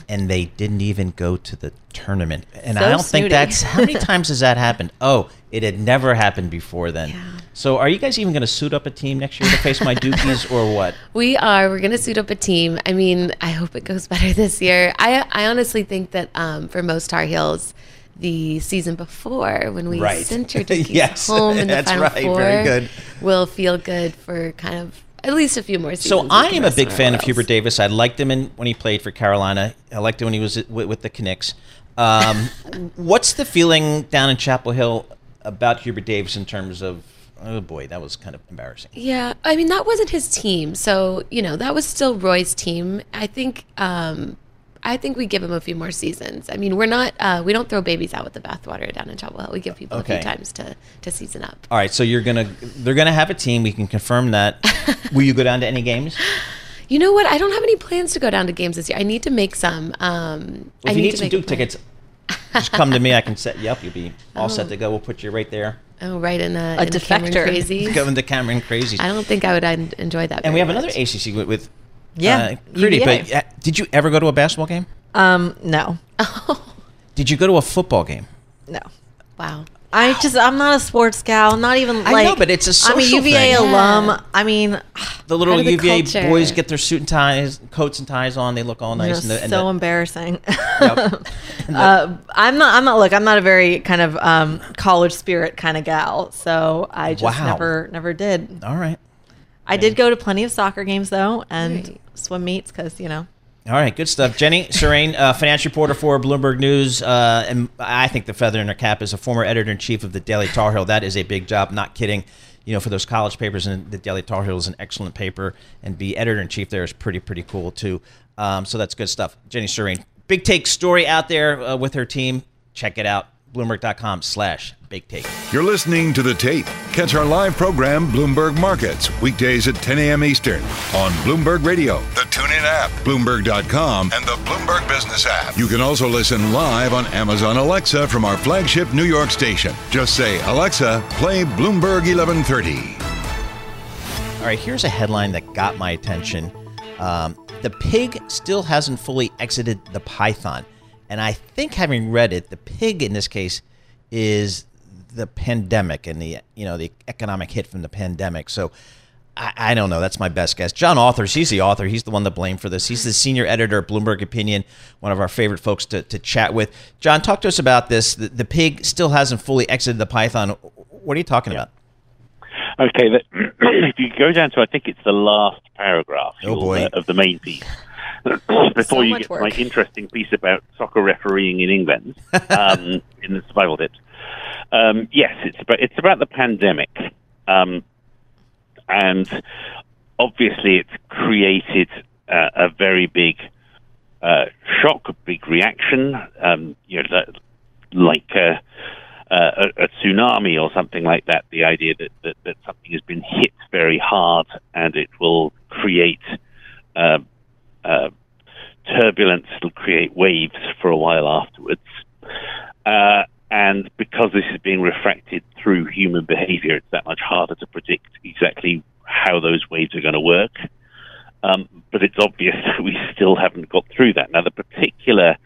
and they didn't even go to the tournament. And I don't think that's how many times has that happened? Oh, it had never happened before then. So, are you guys even going to suit up a team next year to face my Dukies or what? We are. We're going to suit up a team. I mean, I hope it goes better this year. I I honestly think that um, for most Tar Heels, the season before when we Right. sent your Yes, home in the that's final right. four, Very good. will feel good for kind of at least a few more seasons. So I am a big fan of. Hubert Davis. I liked him in, when he played for Carolina. I liked him when he was with, with the Knicks. Um, what's the feeling down in Chapel Hill about Hubert Davis in terms of? Oh boy, that was kind of embarrassing. Yeah, I mean that wasn't his team, so you know that was still Roy's team. I think, um, I think we give him a few more seasons. I mean, we're not, uh, we don't throw babies out with the bathwater down in Chapel Hill. We give people a few times to to season up. All right, so you're gonna they're gonna have a team. We can confirm that. Will you go down to any games? You know what? I don't have any plans to go down to games this year. I need to make some. Um, Well, I if you need to some Duke tickets, just come to me. I can set you up. You'll be all Oh. set to go. We'll put you right there. Oh, right in a, A in the Cameron defector. crazy. Go into Cameron Crazy. I don't think I would enjoy that. And we very have another much. ACC with, with Yeah, uh, Kriti, UVA. But uh, did you ever go to a basketball game? Um, no, Did you go to a football game? no. Wow. I just I'm not a sports gal. I'm not even I like. know, but it's a I'm a social UVA thing. alum. Yeah. I mean, The little the UVA culture. boys get their suit and ties, coats and ties on. They look all nice. you know, and the, and so the- embarrassing. Yep. uh, I'm not. I'm not. Look, I'm not a very kind of um, college spirit kind of gal. So I just Wow. never, never did. all right. I did go to plenty of soccer games though, and Right. Swim meets because you know. All right, good stuff. Jenny Surane, uh, finance reporter for Bloomberg News, uh, and I think the feather in her cap is a former editor in chief of the Daily Tar Heel. That is a big job. Not kidding. You know, for those college papers, and the Daily Tar Heel is an excellent paper, and be editor in chief there is pretty pretty cool too. Um, so that's good stuff. Jenny Surane, big take story out there uh, with her team. Check it out. Bloomberg.com/slash big take. You're listening to The Tape. Catch our live program, Bloomberg Markets, weekdays at 10 a.m. Eastern on Bloomberg Radio, the TuneIn app, Bloomberg.com, and the Bloomberg Business app. You can also listen live on Amazon Alexa from our flagship New York station. Just say, Alexa, play Bloomberg 1130. All right, here's a headline that got my attention. Um, the pig still hasn't fully exited the python. And I think having read it, the pig in this case is the pandemic and the you know the economic hit from the pandemic. So I, I don't know. That's my best guess. John Authers, he's the author. He's the one to blame for this. He's the senior editor at Bloomberg Opinion, one of our favorite folks to, to chat with. John, talk to us about this. The, the pig still hasn't fully exited the python. What are you talking about? Okay, that, if you go down to, I think it's the last paragraph Oh, boy. uh, of the main piece, before So you get work. my interesting piece about soccer refereeing in England um, in the survival tips. Um, yes, it's about, it's about the pandemic. Um, and obviously it's created uh, a very big uh, shock, a big reaction, um, you know, like uh, uh, a, a tsunami or something like that. The idea that, that, that something has been hit very hard and it will create uh, uh, turbulence, it'll create waves for a while afterwards. Uh, and because this is being refracted through human behavior, it's that much harder to predict exactly how those waves are going to work. Um, but it's obvious that we still haven't got through that. Now, the particular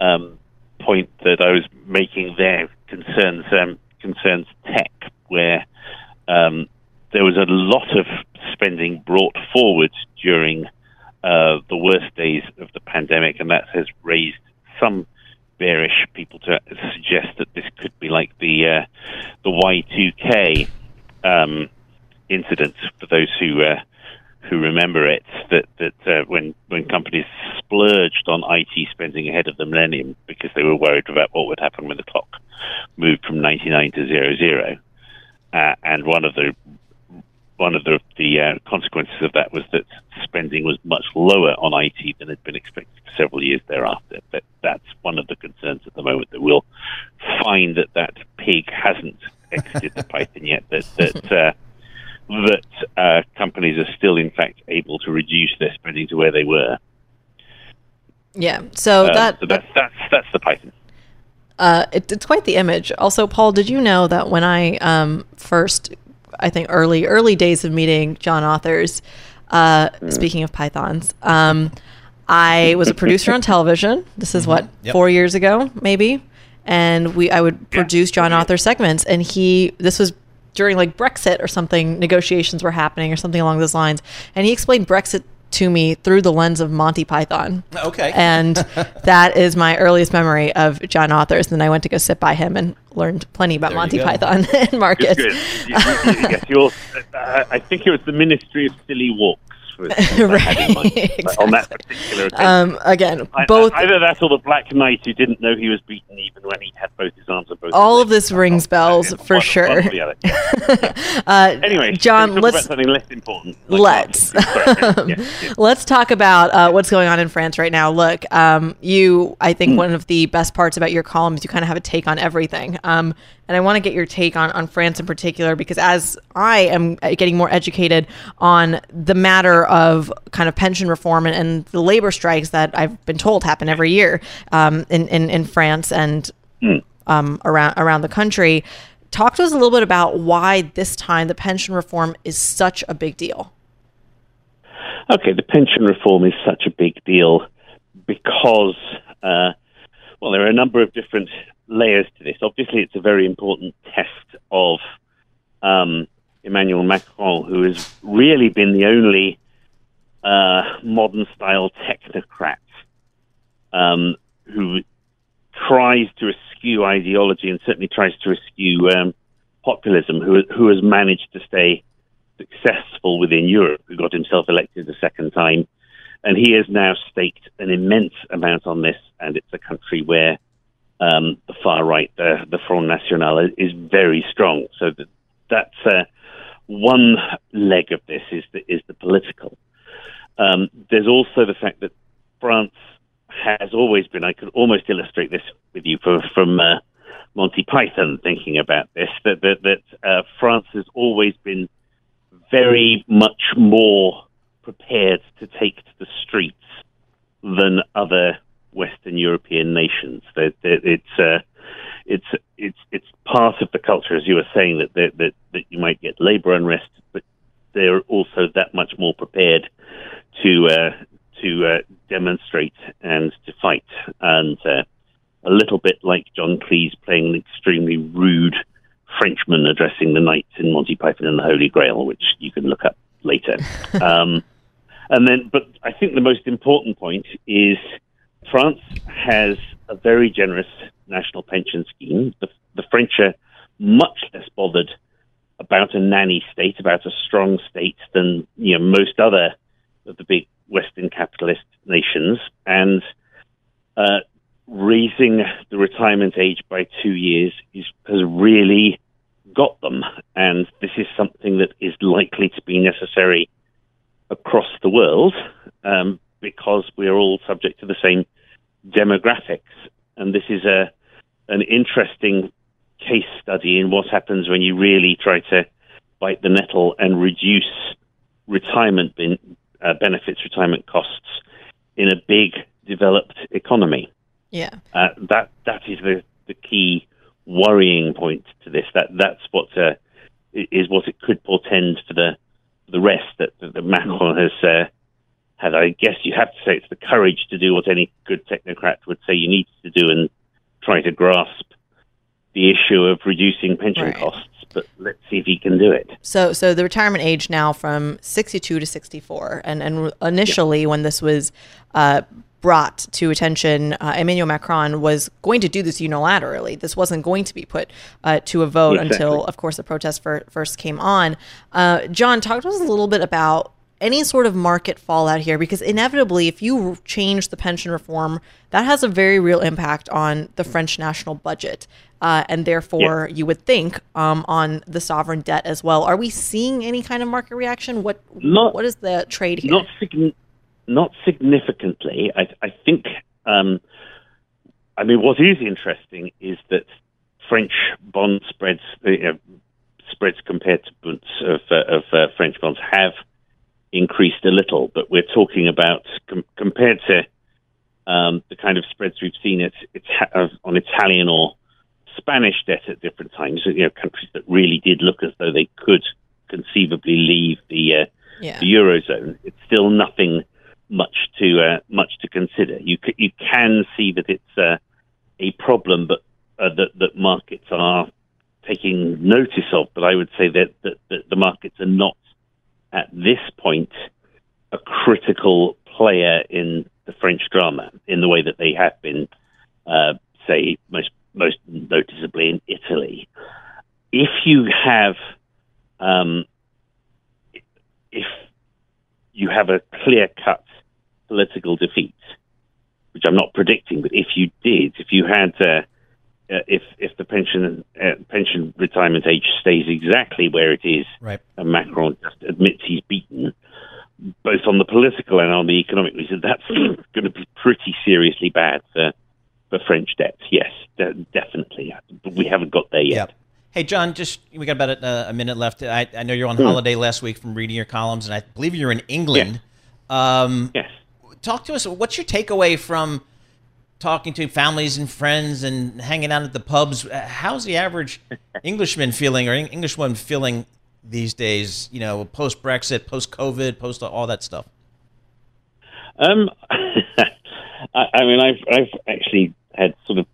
um, point that I was making there concerns um, concerns tech, where um, there was a lot of spending brought forward during uh, the worst days of the pandemic, and that has raised some bearish people to suggest that this could be like the uh, the Y2K um, incident for those who uh, who remember it. That that uh, when when companies splurged on IT spending ahead of the millennium because they were worried about what would happen when the clock moved from 99 to zero zero, uh, and one of the one of the, the uh, consequences of that was that spending was much lower on IT than had been expected for several years thereafter. But that's one of the concerns at the moment that we'll find that that pig hasn't exited the python yet. That that uh, that uh, companies are still, in fact, able to reduce their spending to where they were. Yeah. So Uh, that so that's that's that's the python. Uh, it, it's quite the image. Also, Paul, did you know that when I um, first, I think early early days of meeting John Authers, uh, speaking of pythons, um, I was a producer on television. This is what Yep. four years ago, maybe, and we I would produce John Author segments, and he this was during like Brexit or something. Negotiations were happening or something along those lines, and he explained Brexit to me through the lens of Monty Python. Okay. And that is my earliest memory of John Authers. And then I went to go sit by him and learned plenty about There Monty. Python and Marcus. Good. You- you- yes, you're, uh, I think it was the Ministry of Silly Walks. Was, was I had in mind, Right, On that particular occasion. Um, again, I- both either that or the Black Knight who didn't know he was beaten even when he had both his arms and both. all of this rings bells for one- sure. one. Uh, Anyway, John, let's something less important. like let's? Yeah, yeah. let's talk about uh, what's going on in France right now. Look, um, you, I think one of the best parts about your column is you kind of have a take on everything. Um, and I want to get your take on, on France in particular because as I am getting more educated on the matter of kind of pension reform and, and the labor strikes that I've been told happen every year um, in, in, in France and um, around around the country. Talk to us a little bit about why this time the pension reform is such a big deal. Okay, the pension reform is such a big deal because, uh, well, there are a number of different layers to this. Obviously, it's a very important test of um, Emmanuel Macron, who has really been the only uh, modern style technocrat um, who tries to eschew ideology and certainly tries to eschew um, populism, who, who has managed to stay successful within Europe, who got himself elected a second time. And he has now staked an immense amount on this, and it's a country where um, the far right, the, the Front National, is very strong. So that, that's uh, one leg of this is the, is the political. Um, there's also the fact that France has always been, I could almost illustrate this with you from, from uh, Monty Python thinking about this, that, that, that uh, France has always been very much more prepared to take to the streets than other Western European nations. That, that it's uh, it's it's it's part of the culture, as you were saying, that that that, that you might get labour unrest, but they're also that much more prepared to uh, to uh, demonstrate and to fight, and uh, a little bit like John Cleese playing an extremely rude Frenchman addressing the knights in Monty Python and the Holy Grail, which you can look up later. um, and then, but I think the most important point is France has a very generous national pension scheme. The, the French are much less bothered about a nanny state, about a strong state than you know most other of the big Western capitalist nations, and uh, raising the retirement age by two years is, has really got them. And this is something that is likely to be necessary across the world um, because we're all subject to the same demographics. And this is a an interesting case study in what happens when you really try to bite the nettle and reduce retirement ben, uh, benefits, retirement costs in a big developed economy. Yeah. Uh, that that is the, the key worrying point to this. That that's what uh, is what it could portend for the the rest that, that Macron has uh, had. I guess you have to say it's the courage to do what any good technocrat would say you need to do and try to grasp the issue of reducing pension right. costs. But let's see if he can do it. So, so the retirement age now from 62 to 64, and and initially yeah. when this was uh, brought to attention, uh, Emmanuel Macron was going to do this unilaterally. This wasn't going to be put uh, to a vote exactly. until, of course, the protest for, first came on. Uh, John, talk to us a little bit about any sort of market fallout here, because inevitably, if you change the pension reform, that has a very real impact on the French national budget. Uh, and therefore, yeah. you would think um, on the sovereign debt as well. Are we seeing any kind of market reaction? What not, what is the trade here? Not not significantly. I, I think. Um, I mean, what is interesting is that French bond spreads, uh, spreads compared to bonds of, uh, of uh, French bonds, have increased a little. But we're talking about com- compared to um, the kind of spreads we've seen it, uh, on Italian or Spanish debt at different times. You know, countries that really did look as though they could conceivably leave the, uh, yeah. the eurozone. It's still nothing much to uh, much to consider. You c- you can see that it's uh, a problem, but uh, that that markets are taking notice of. But I would say that, that, that the markets are not at this point a critical player in the French drama in the way that they have been, uh, say most most noticeably in Italy. If you have um, if you have a clear cut political defeat, which I'm not predicting, but if you did, if you had, uh, uh, if if the pension uh, pension retirement age stays exactly where it is, right. and Macron just admits he's beaten, both on the political and on the economic reason, that's going to be pretty seriously bad for for French debts. Yes, de- definitely, but we haven't got there yet. Yep. Hey, John, just we got about a, a minute left. I, I, know you're on hmm. holiday last week from reading your columns, and I believe you're in England. Yes. Um, yes talk to us. What's your takeaway from talking to families and friends and hanging out at the pubs? How's the average Englishman feeling or Englishwoman feeling these days? You know, post Brexit, post COVID, post all that stuff. Um, I, I, mean, I've I've actually had sort of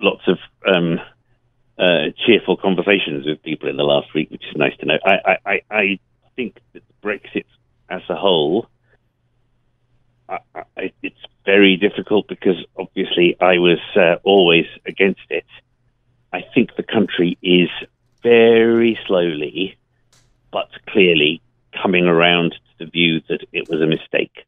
lots of um, uh, cheerful conversations with people in the last week, which is nice to know. I I, I think that Brexit as a whole I, I, it's very difficult because obviously I was uh, always against it. I think the country is very slowly, but clearly coming around to the view that it was a mistake.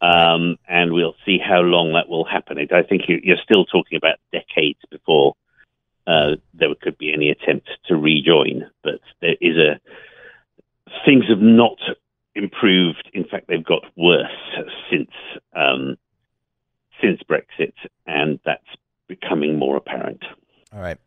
Um, and we'll see how long that will happen. I think you're still talking about decades before uh, there could be any attempt to rejoin. But there is a things have not improved. In fact, they've got worse since um, since Brexit, and that's becoming more apparent. All right.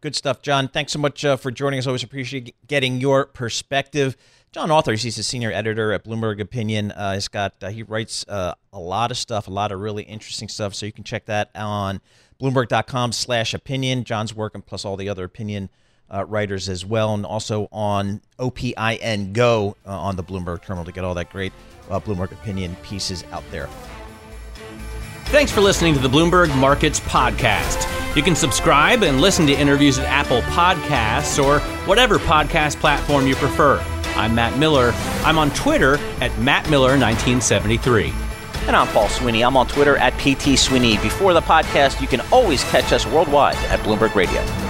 Good stuff, John. Thanks so much uh, for joining us. Always appreciate getting your perspective. John Authers, he's a senior editor at Bloomberg Opinion. Uh, he's got uh, he writes uh, a lot of stuff, a lot of really interesting stuff. So you can check that on bloomberg.com/slash/opinion. John's work and plus all the other opinion uh, writers as well, and also on OPIN Go uh, on the Bloomberg terminal to get all that great uh, Bloomberg opinion pieces out there. Thanks for listening to the Bloomberg Markets Podcast. You can subscribe and listen to interviews at Apple Podcasts or whatever podcast platform you prefer. I'm Matt Miller. I'm on Twitter at MattMiller1973. And I'm Paul Sweeney. I'm on Twitter at PT Sweeney. Before the podcast, you can always catch us worldwide at Bloomberg Radio.